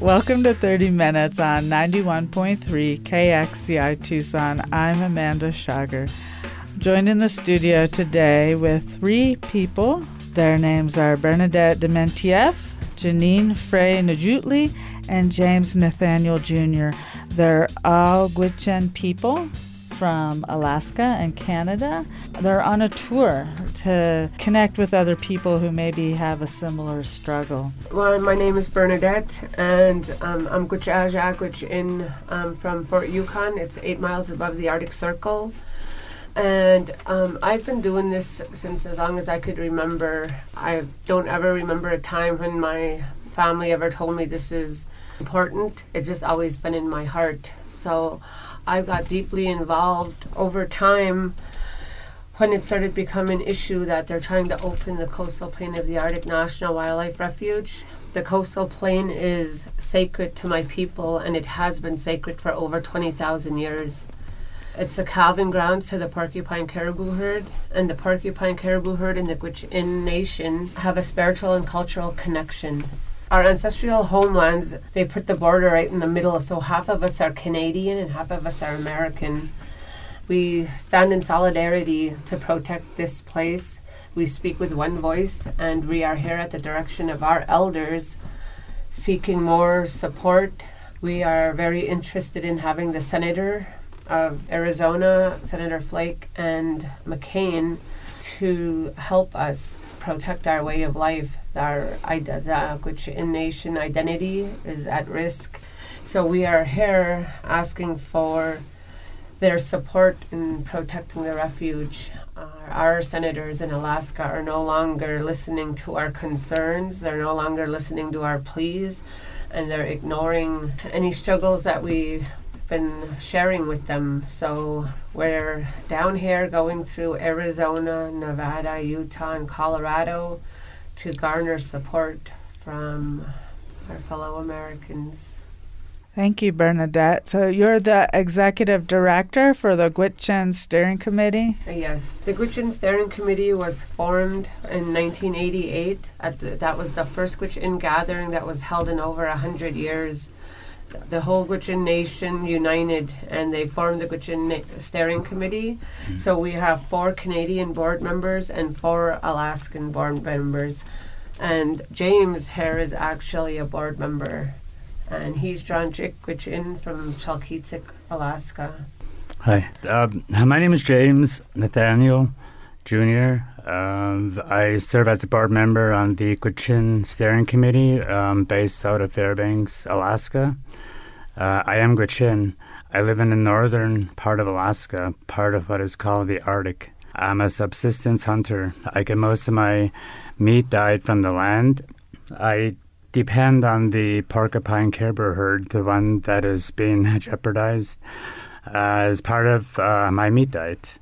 Welcome to 30 Minutes on 91.3 KXCI Tucson. I'm Amanda Schager. Joined in the studio today with three people. Their names are Bernadette Demientieff, Janine Frey Najutli, and James Nathaniel Jr. They're all Gwich'in people from Alaska and Canada. They're on a tour to connect with other people who maybe have a similar struggle. Well, my name is Bernadette, and um, I'm Gwich'in um, from Fort Yukon. It's eight miles above the Arctic Circle. And um, I've been doing this since as long as I could remember. I don't ever remember a time when my family ever told me this is important. It's just always been in my heart. So I got deeply involved over time when it started becoming an issue that they're trying to open the coastal plain of the Arctic National Wildlife Refuge. The coastal plain is sacred to my people and it has been sacred for over 20,000 years. It's the calving grounds to the porcupine caribou herd, and the porcupine caribou herd and the Gwich'in Nation have a spiritual and cultural connection our ancestral homelands, they put the border right in the middle, so half of us are Canadian and half of us are American. We stand in solidarity to protect this place. We speak with one voice, and we are here at the direction of our elders seeking more support. We are very interested in having the Senator of Arizona, Senator Flake, and McCain to help us protect our way of life, our the Gwich'in nation identity is at risk. So we are here asking for their support in protecting the refuge. Our senators in Alaska are no longer listening to our concerns, they're no longer listening to our pleas, and they're ignoring any struggles that we've been sharing with them. So we're down here going through Arizona, Nevada, Utah, and Colorado to garner support from our fellow Americans. Thank you, Bernadette. So you're the executive director for the Gwich'in Steering Committee? Yes. The Gwich'in Steering Committee was formed in 1988. At the, that was the first Gwich'in gathering that was held in over 100 years the whole Gwich'in Nation united and they formed the Gwich'in Na- Steering Committee. Mm-hmm. So we have four Canadian board members and four Alaskan board members. And James here is actually a board member. And he's Draanjik Gwich'in from Chalkyitsik, Alaska. Hi, um, my name is James Nathaniel Jr. Um, I serve as a board member on the Gwich'in Steering Committee um, based out of Fairbanks, Alaska. Uh, I am Gwich'in. I live in the northern part of Alaska, part of what is called the Arctic. I'm a subsistence hunter. I get most of my meat diet from the land. I depend on the porcupine caribou herd, the one that is being jeopardized, uh, as part of uh, my meat diet.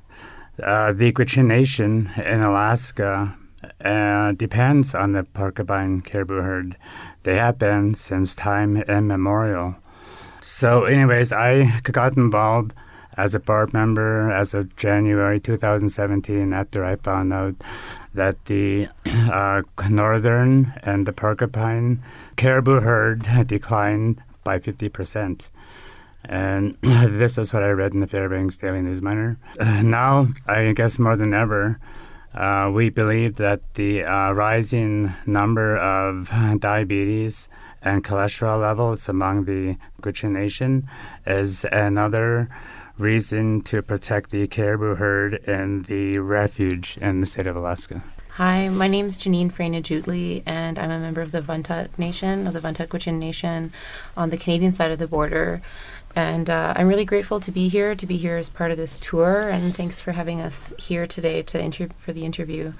Uh, the Gwich'in Nation in Alaska uh, depends on the porcupine caribou herd. They have been since time immemorial. So, anyways, I got involved as a board member as of January 2017 after I found out that the uh, northern and the porcupine caribou herd declined by 50 percent. And this is what I read in the Fairbanks Daily News Miner. Uh, now, I guess more than ever, uh, we believe that the uh, rising number of diabetes and cholesterol levels among the Gwich'in Nation is another reason to protect the caribou herd in the refuge in the state of Alaska. Hi, my name is Janine Frey Najutli, and I'm a member of the Vuntut Nation, of the Vuntut Gwich'in Nation on the Canadian side of the border. And uh, I'm really grateful to be here, to be here as part of this tour. And thanks for having us here today to inter- for the interview.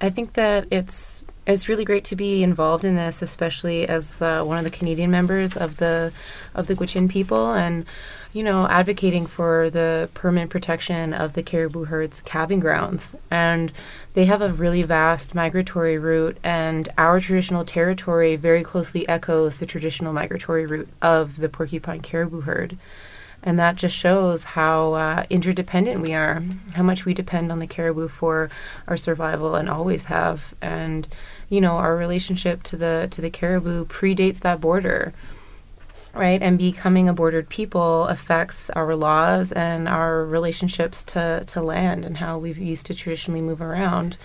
I think that it's it's really great to be involved in this, especially as uh, one of the Canadian members of the of the Gwich'in people, and you know, advocating for the permanent protection of the caribou herd's calving grounds. And they have a really vast migratory route, and our traditional territory very closely echoes the traditional migratory route of the porcupine caribou herd. And that just shows how uh, interdependent we are, how much we depend on the caribou for our survival and always have. And, you know, our relationship to the to the caribou predates that border right? And becoming a bordered people affects our laws and our relationships to, to land and how we've used to traditionally move around.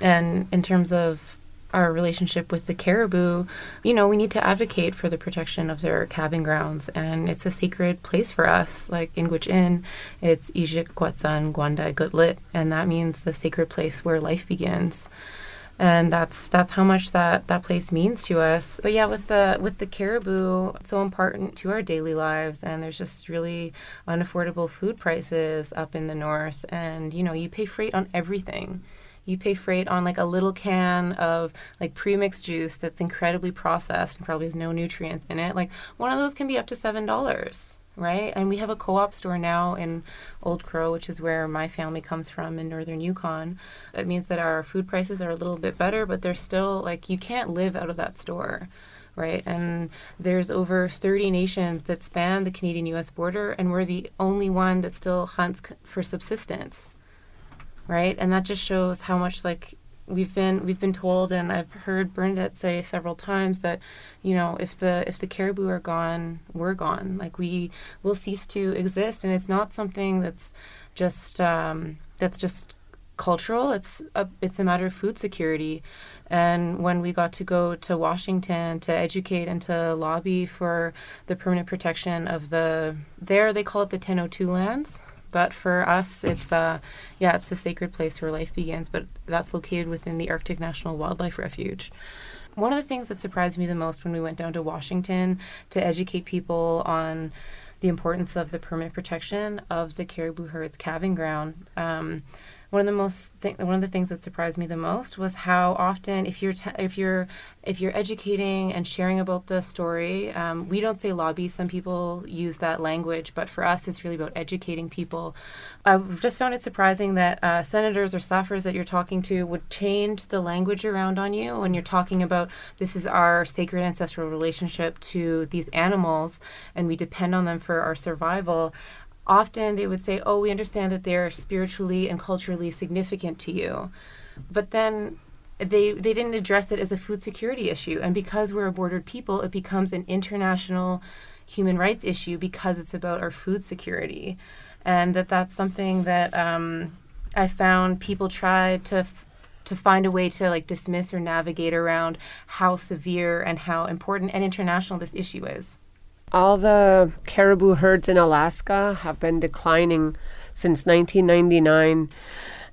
And in terms of our relationship with the caribou, you know, we need to advocate for the protection of their calving grounds, and it's a sacred place for us. Like in Gwich'in, it's Iizhik Gwats'an Gwandaii Goodlit, and that means the sacred place where life begins and that's that's how much that that place means to us. But yeah with the with the caribou so important to our daily lives. And there's just really unaffordable food prices up in the north. And you know you pay freight on everything. You pay freight on like a little can of like pre-mixed juice that's incredibly processed and probably has no nutrients in it. Like one of those can be up to seven dollars right? And we have a co op store now in Old Crow, which is where my family comes from in northern Yukon. It means that our food prices are a little bit better, but they're still like you can't live out of that store. Right, and there's over 30 nations that span the Canadian US border, and we're the only one that still hunts for subsistence. Right, and that just shows how much like we've been we've been told and I've heard Bernadette say several times that you know if the if the caribou are gone we're gone. Like we will cease to exist and it's not something that's just um, that's just cultural. It's a it's a matter of food security. And when we got to go to Washington to educate and to lobby for the permanent protection of the there they call it the 1002 lands but for us, it's uh, yeah, it's a sacred place where life begins. But that's located within the Arctic National Wildlife Refuge. One of the things that surprised me the most when we went down to Washington to educate people on the importance of the permanent protection of the caribou herd's calving ground. Um, one of the most th- one of the things that surprised me the most was how often if you're te- if you're if you're educating and sharing about the story um, we don't say lobby. Some people use that language but for us it's really about educating people. I've just found it surprising that uh, senators or staffers that you're talking to would change the language around on you when you're talking about this is our sacred ancestral relationship to these animals and we depend on them for our survival often they would say, Oh, we understand that they're spiritually and culturally significant to you. But then they, they didn't address it as a food security issue. And because we're a bordered people, it becomes an international human rights issue because it's about our food security. And that that's something that um, I found people try to. F- to find a way to like dismiss or navigate around how severe and how important and international this issue is all the caribou herds in Alaska have been declining since 1999.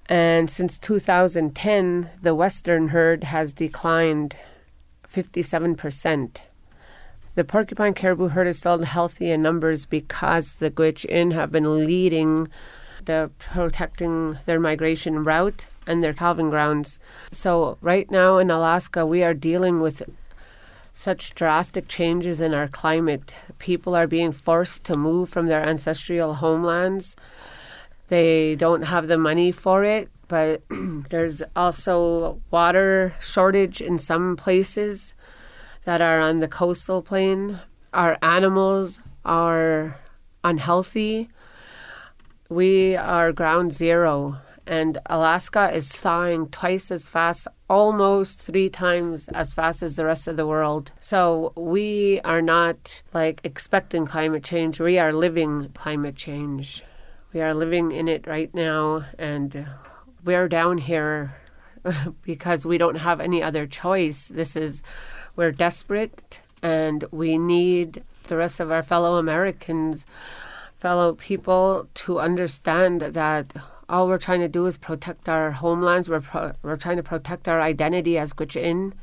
And since 2010, the western herd has declined 57%. The porcupine caribou herd is still healthy in numbers because the Gwich'in have been leading the protecting their migration route and their calving grounds. So right now in Alaska, we are dealing with such drastic changes in our climate. People are being forced to move from their ancestral homelands. They don't have the money for it, but there's also water shortage in some places that are on the coastal plain. Our animals are unhealthy. We are ground zero and Alaska is thawing twice as fast, almost three times as fast as the rest of the world. So we are not like expecting climate change, we are living climate change. We are living in it right now, and we're down here because we don't have any other choice. This is, we're desperate, and we need the rest of our fellow Americans, fellow people to understand that all we're trying to do is protect our homelands. We're, pro- we're trying to protect our identity as Gwich'in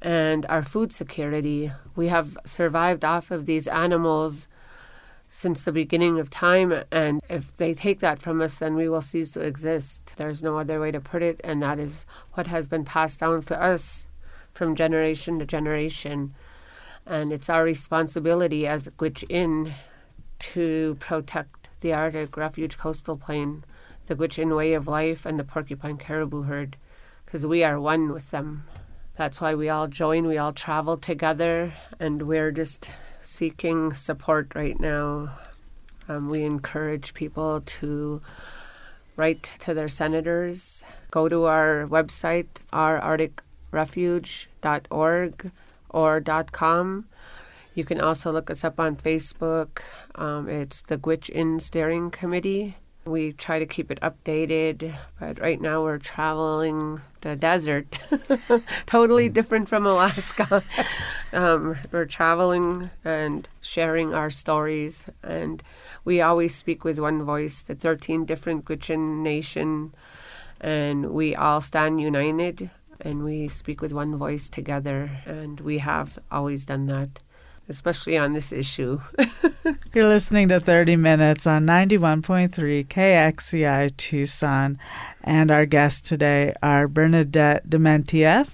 and our food security. We have survived off of these animals since the beginning of time, and if they take that from us, then we will cease to exist. There's no other way to put it, and that is what has been passed down for us from generation to generation. And it's our responsibility as Gwich'in to protect the Arctic Refuge Coastal Plain the Gwich'in way of life, and the porcupine caribou herd, because we are one with them. That's why we all join, we all travel together, and we're just seeking support right now. Um, we encourage people to write to their senators, go to our website, ourarcticrefuge.org or .com. You can also look us up on Facebook. Um, it's the Gwich'in Steering Committee. We try to keep it updated, but right now we're traveling the desert, totally different from Alaska. um, we're traveling and sharing our stories, and we always speak with one voice. The 13 different Gwich'in nation, and we all stand united, and we speak with one voice together, and we have always done that especially on this issue. You're listening to 30 Minutes on 91.3 KXCI Tucson, and our guests today are Bernadette Demientieff.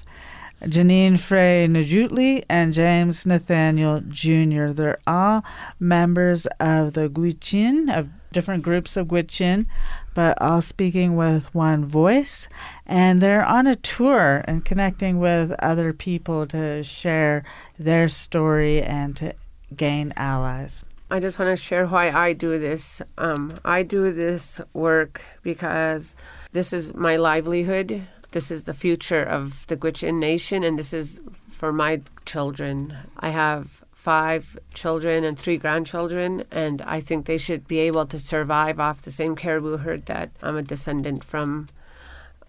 Janine Frey Najutli, and James Nathaniel Jr. They're all members of the Gwich'in, of different groups of Gwich'in, but all speaking with one voice. And they're on a tour and connecting with other people to share their story and to gain allies. I just want to share why I do this. Um, I do this work because this is my livelihood. This is the future of the Gwich'in Nation, and this is for my children. I have five children and three grandchildren, and I think they should be able to survive off the same caribou herd that I'm a descendant from.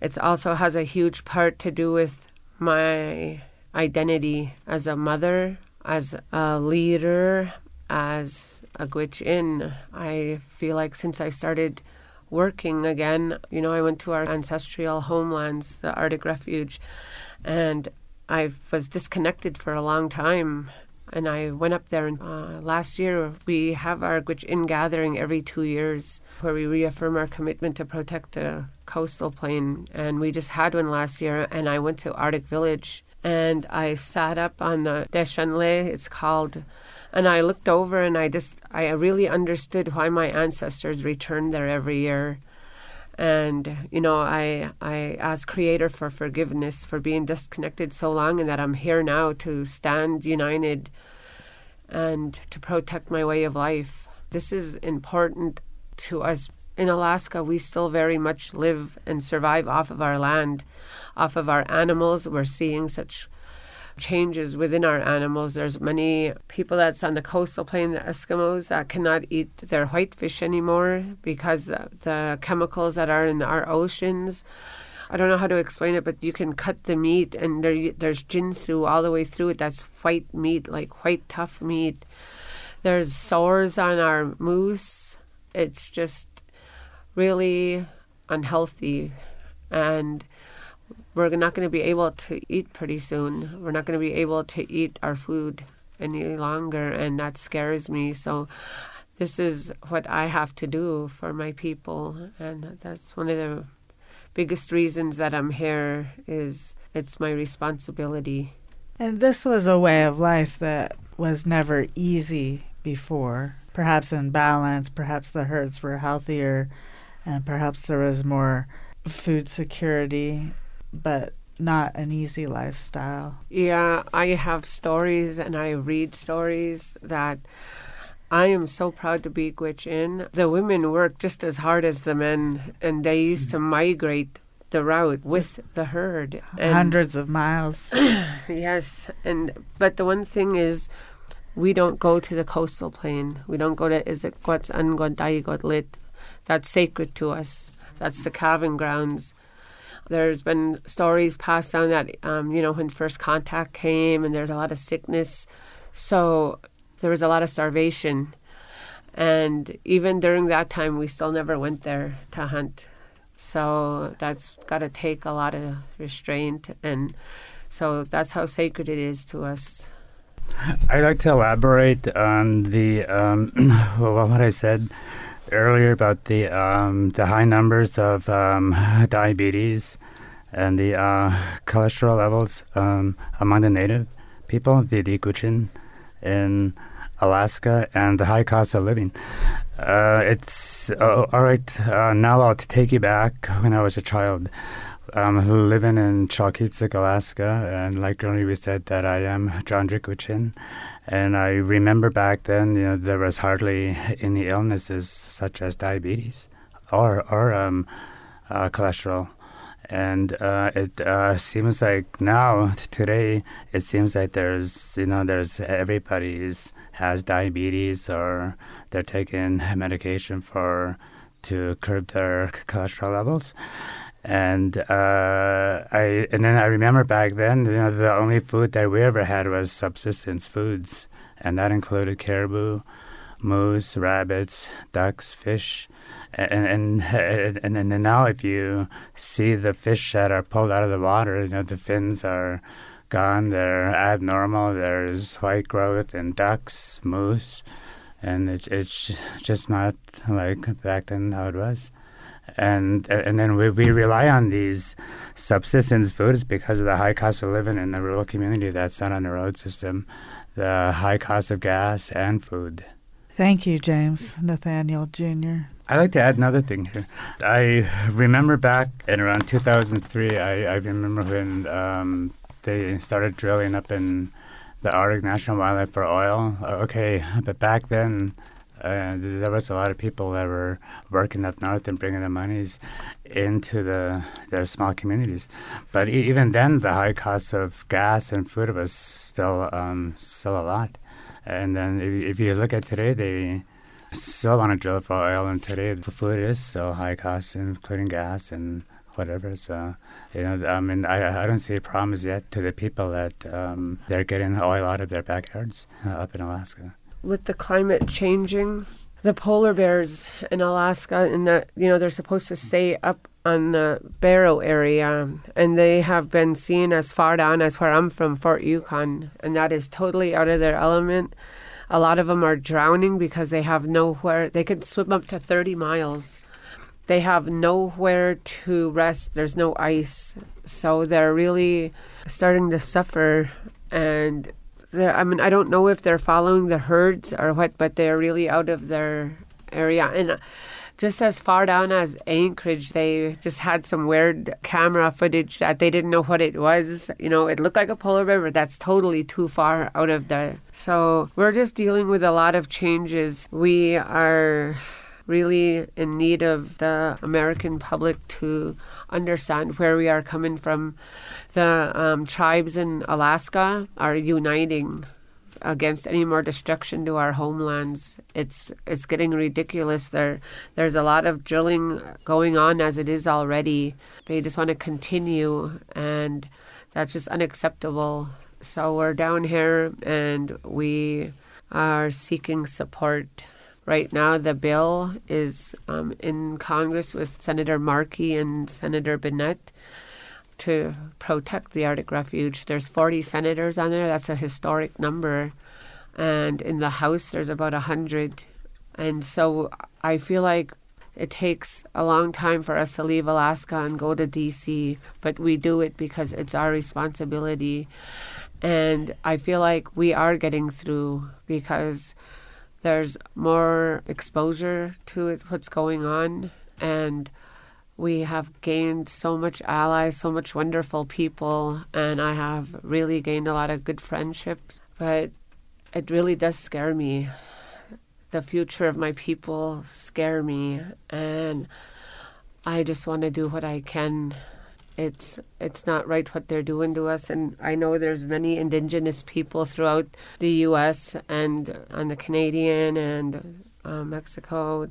It also has a huge part to do with my identity as a mother, as a leader, as a Gwich'in. I feel like since I started working again, you know, I went to our ancestral homelands, the Arctic Refuge, and I was disconnected for a long time. And I went up there, and uh, last year we have our Gwich'in gathering every two years where we reaffirm our commitment to protect the coastal plain. And we just had one last year, and I went to Arctic Village and I sat up on the Deschanle, it's called, and I looked over and I just, I really understood why my ancestors returned there every year. And, you know, I, I asked Creator for forgiveness for being disconnected so long and that I'm here now to stand united and to protect my way of life. This is important to us. In Alaska, we still very much live and survive off of our land, off of our animals. We're seeing such changes within our animals. There's many people that's on the coastal plain, the Eskimos, that cannot eat their whitefish anymore because the, chemicals that are in our oceans. I don't know how to explain it, but you can cut the meat, and there, there's ginseng all the way through it. That's white meat, like white tough meat. There's sores on our moose. It's just really unhealthy, and we're not going to be able to eat pretty soon. We're not going to be able to eat our food any longer, and that scares me. So, this is what I have to do for my people, and that's one of the biggest reasons that I'm here. Is it's my responsibility. And this was a way of life that was never easy before. Perhaps in balance, perhaps the herds were healthier, and perhaps there was more food security but not an easy lifestyle. Yeah, I have stories and I read stories that I am so proud to be Gwich'in. The women work just as hard as the men, and they used to migrate the route with the herd. And Hundreds of miles. yes, and but the one thing is, we don't go to the coastal plain. We don't go to is it. That's sacred to us. That's the calving grounds. There's been stories passed down that, um, you know, when first contact came and there's a lot of sickness. So there was a lot of starvation. And even during that time, we still never went there to hunt. So that's got to take a lot of restraint. And so that's how sacred it is to us. I'd like to elaborate on the um, what I said earlier about the um, the high numbers of um, diabetes and the uh, cholesterol levels um, among the native people, the, the in Alaska, and the high cost of living. Uh, it's uh, all right. Uh, now I'll take you back when I was a child. Um, living in Chalkyitsik, Alaska, and like earlier we said that I am Draanjik Gwich'in, and I remember back then, you know, there was hardly any illnesses such as diabetes or or um, uh, cholesterol, and uh, it uh, seems like now today it seems like there's you know there's everybody's has diabetes or they're taking medication for to curb their cholesterol levels and uh, I and then I remember back then you know the only food that we ever had was subsistence foods and that included caribou moose rabbits ducks fish and and and and now if you see the fish that are pulled out of the water, you know the fins are gone, they're abnormal. There's white growth in ducks, moose, and it's it's just not like back then how it was. And and then we, we rely on these subsistence foods because of the high cost of living in the rural community that's not on the road system, the high cost of gas and food. Thank you, James Nathaniel Jr. I'd like to add another thing here. I remember back in around 2003, I, I remember when um, they started drilling up in the Arctic National Wildlife for oil. Uh, okay, but back then, uh, there was a lot of people that were working up north and bringing the monies into the their small communities. But e- even then, the high cost of gas and food was still um, still a lot. And then if, if you look at today, they still want to drill for oil, and today the food is so high cost, including gas and whatever. So, you know, I mean, I, I don't see problems yet to the people that um, they're getting oil out of their backyards uh, up in Alaska. With the climate changing, the polar bears in Alaska, and that you know they're supposed to stay up on the Barrow area, and they have been seen as far down as where I'm from, Fort Yukon, and that is totally out of their element. A lot of them are drowning because they have nowhere. They can swim up to 30 miles. They have nowhere to rest. There's no ice. So they're really starting to suffer. And I mean, I don't know if they're following the herds or what, but they're really out of their area. And uh, just as far down as Anchorage, they just had some weird camera footage that they didn't know what it was. You know, it looked like a polar bear, but that's totally too far out of there. So we're just dealing with a lot of changes. We are really in need of the American public to understand where we are coming from. The um, tribes in Alaska are uniting against any more destruction to our homelands. It's it's getting ridiculous. There there's a lot of drilling going on as it is already. They just want to continue and that's just unacceptable. So we're down here and we are seeking support. Right now, the bill is um, in Congress with Senator Markey and Senator Bennet to protect the Arctic Refuge. There's 40 senators on there. That's a historic number. And in the House, there's about 100. And so I feel like it takes a long time for us to leave Alaska and go to DC, but we do it because it's our responsibility. And I feel like we are getting through because there's more exposure to it, what's going on. And we have gained so much allies, so much wonderful people, and I have really gained a lot of good friendships. But it really does scare me. The future of my people scare me, and I just want to do what I can. It's it's not right what they're doing to us, and I know there's many Indigenous people throughout the U.S. and on the Canadian and uh, Mexico.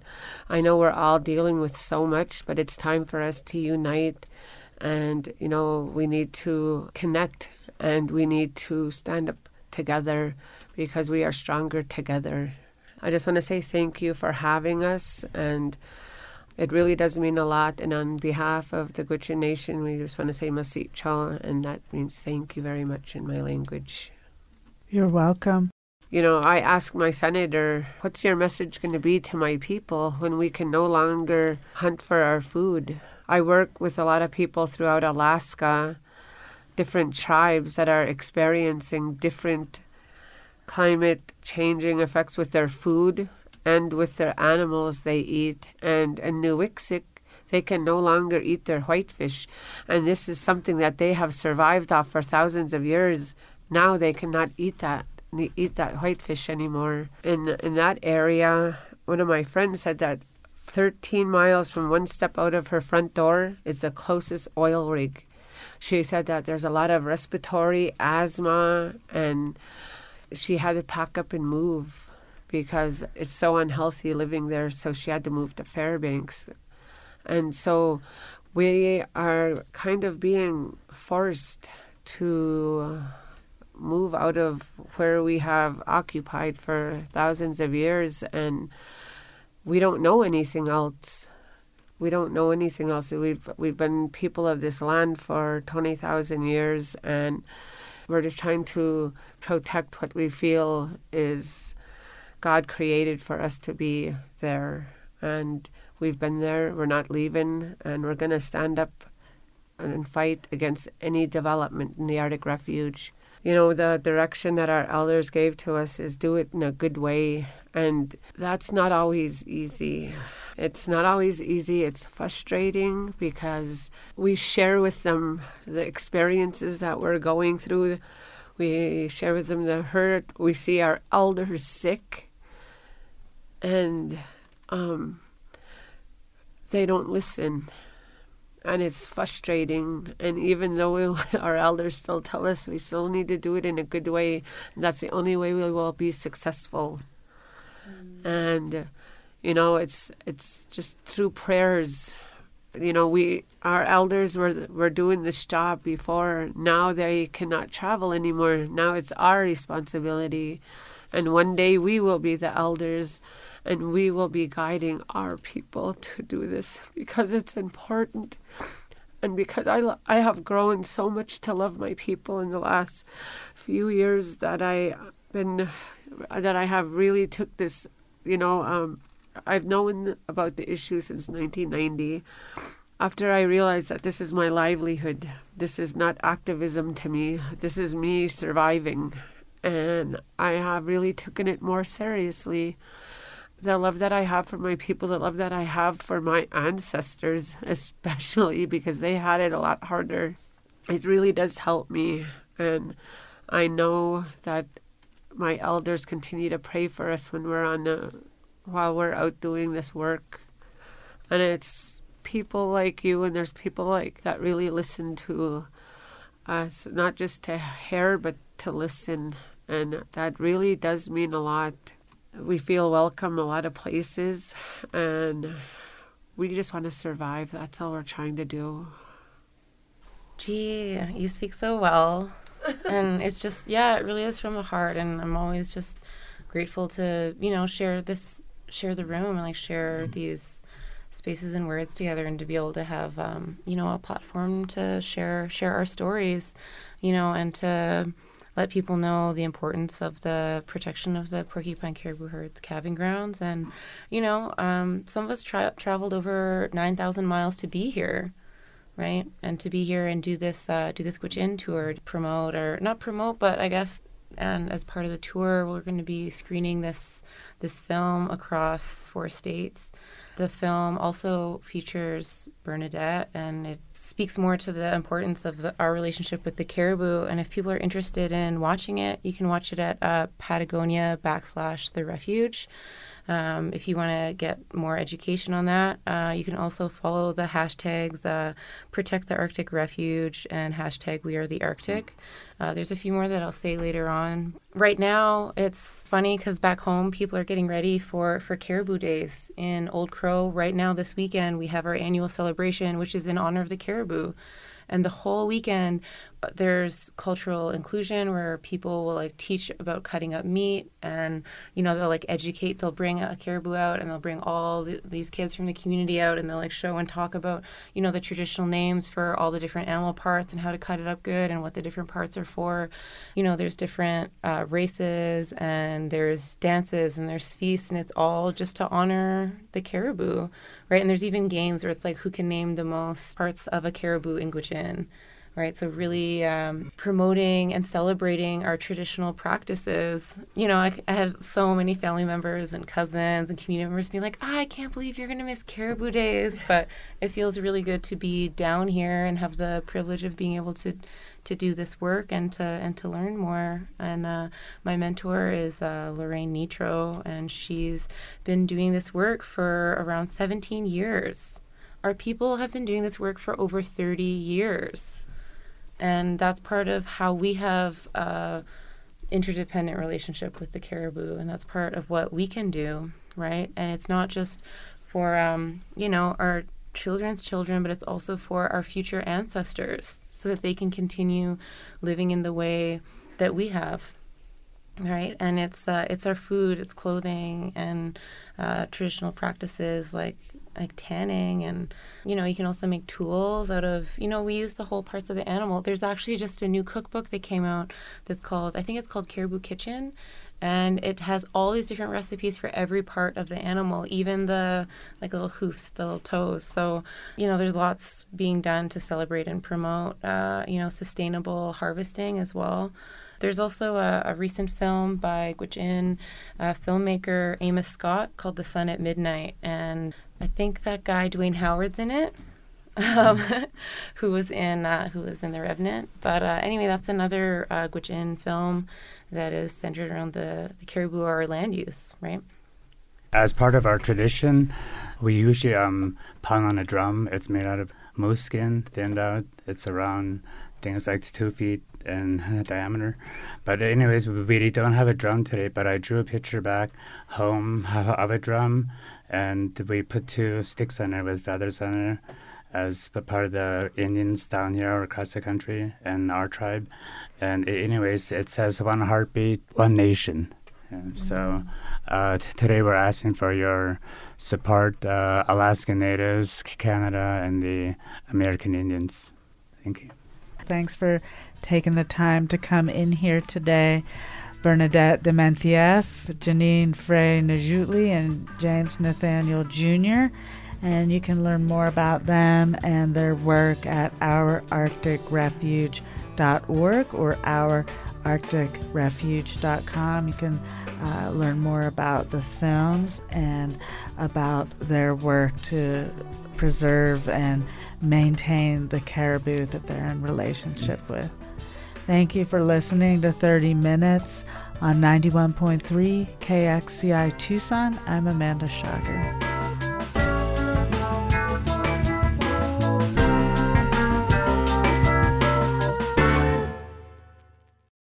I know we're all dealing with so much, but it's time for us to unite. And, you know, we need to connect and we need to stand up together because we are stronger together. I just want to say thank you for having us. And it really does mean a lot. And on behalf of the Gwich'in Nation, we just want to say Mahsi' choo, and that means thank you very much in my language. You're welcome. You know, I asked my senator, what's your message going to be to my people when we can no longer hunt for our food? I work with a lot of people throughout Alaska, different tribes that are experiencing different climate changing effects with their food and with their animals they eat. And in Nuiqsut, they can no longer eat their whitefish. And this is something that they have survived off for thousands of years. Now they cannot eat that eat that whitefish anymore. In in that area, one of my friends said that 13 miles from one step out of her front door is the closest oil rig. She said that there's a lot of respiratory asthma, and she had to pack up and move because it's so unhealthy living there. So she had to move to Fairbanks. And so we are kind of being forced to move out of where we have occupied for thousands of years and we don't know anything else. We don't know anything else. We've we've been people of this land for twenty thousand years, and we're just trying to protect what we feel is God created for us to be there. And we've been there. We're not leaving, and we're going to stand up and fight against any development in the Arctic Refuge you know, the direction that our elders gave to us is do it in a good way. And that's not always easy. It's not always easy. It's frustrating because we share with them the experiences that we're going through. We share with them the hurt. We see our elders sick. And um, they don't listen and it's frustrating. And even though we, our elders still tell us we still need to do it in a good way, that's the only way we will be successful. Mm. And you know, it's it's just through prayers. You know, we our elders were were doing this job before. Now they cannot travel anymore. Now it's our responsibility, and one day we will be the elders and we will be guiding our people to do this because it's important. And because I, I have grown so much to love my people in the last few years that I been that I have really took this you know um, I've known about the issue since 1990 after I realized that this is my livelihood this is not activism to me this is me surviving. And I have really taken it more seriously the love that I have for my people, the love that I have for my ancestors, especially because they had it a lot harder. It really does help me. And I know that my elders continue to pray for us when we're on, uh, while we're out doing this work. And it's people like you, and there's people like that really listen to us, not just to hear, but to listen. And that really does mean a lot we feel welcome a lot of places and we just want to survive. That's all we're trying to do. Gee, you speak so well. and it's just, yeah, it really is from the heart. And I'm always just grateful to, you know, share this, share the room and like share these spaces and words together and to be able to have, um, you know, a platform to share, share our stories, you know, and to, let people know the importance of the protection of the porcupine caribou herds calving grounds. And, you know, um, some of us tra- traveled over 9,000 miles to be here, right? And to be here and do this, uh, do this Gwich'in tour to promote, or not promote, but I guess, and as part of the tour, we're going to be screening this this film across four states. The film also features Bernadette, and it speaks more to the importance of the, our relationship with the caribou. And if people are interested in watching it, you can watch it at uh, Patagonia backslash the refuge. Um, if you want to get more education on that, uh, you can also follow the hashtags uh, Protect the Arctic Refuge and hashtag We Are the Arctic. Uh, there's a few more that I'll say later on. Right now, it's funny because back home, people are getting ready for, for Caribou Days in Old Crow. Right now, this weekend, we have our annual celebration, which is in honor of the caribou. And the whole weekend, there's cultural inclusion where people will like teach about cutting up meat and you know they'll like educate they'll bring a caribou out and they'll bring all the, these kids from the community out and they'll like show and talk about you know the traditional names for all the different animal parts and how to cut it up good and what the different parts are for. You know there's different uh, races and there's dances and there's feasts and it's all just to honor the caribou right? And there's even games where it's like who can name the most parts of a caribou in Gwich'in right? So, really um, promoting and celebrating our traditional practices. You know, I, I, had so many family members and cousins and community members being like, oh, I can't believe you're going to miss Caribou Days. But it feels really good to be down here and have the privilege of being able to to do this work and to and to learn more. And uh, my mentor is uh, Lorraine Netro, and she's been doing this work for around 17 years. Our people have been doing this work for over 30 years. And that's part of how we have a interdependent relationship with the caribou, and that's part of what we can do, right? And it's not just for um, you know our children's children, but it's also for our future ancestors, so that they can continue living in the way that we have right and it's uh, it's our food it's clothing and uh, traditional practices like like tanning and you know you can also make tools out of you know we use the whole parts of the animal. There's actually just a new cookbook that came out that's called i think it's called caribou kitchen. And it has all these different recipes for every part of the animal even the like little hoofs the little toes. So you know there's lots being done to celebrate and promote uh, you know sustainable harvesting as well there's also a, a recent film by Gwich'in uh, filmmaker Amos Scott called The Sun at Midnight, and I think that guy Duane Howard's in it. Um, who was in uh, who was in the Revenant? But uh, anyway, that's another uh, Gwich'in film that is centered around the, the caribou or land use, right? As part of our tradition, we usually um, pound on a drum. It's made out of moose skin, thinned out. It's around things like two feet in diameter. But anyways, we don't have a drum today. But I drew a picture back home of a drum, and we put two sticks on it with feathers on it as part of the Indians down here across the country and our tribe. And anyways, it says one heartbeat, one nation. So mm-hmm. uh, t- today we're asking for your support, uh, Alaskan Natives, Canada, and the American Indians. Thank you. Thanks for taking the time to come in here today. Bernadette Demientieff, Janine Frey Najutli, and James Nathaniel Jr. And you can learn more about them and their work at ourarcticrefuge.org or ourarcticrefuge.com. You can uh, learn more about the films and about their work to preserve and maintain the caribou that they're in relationship mm. with. Thank you for listening to 30 Minutes on 91.3 KXCI Tucson. I'm Amanda Schager.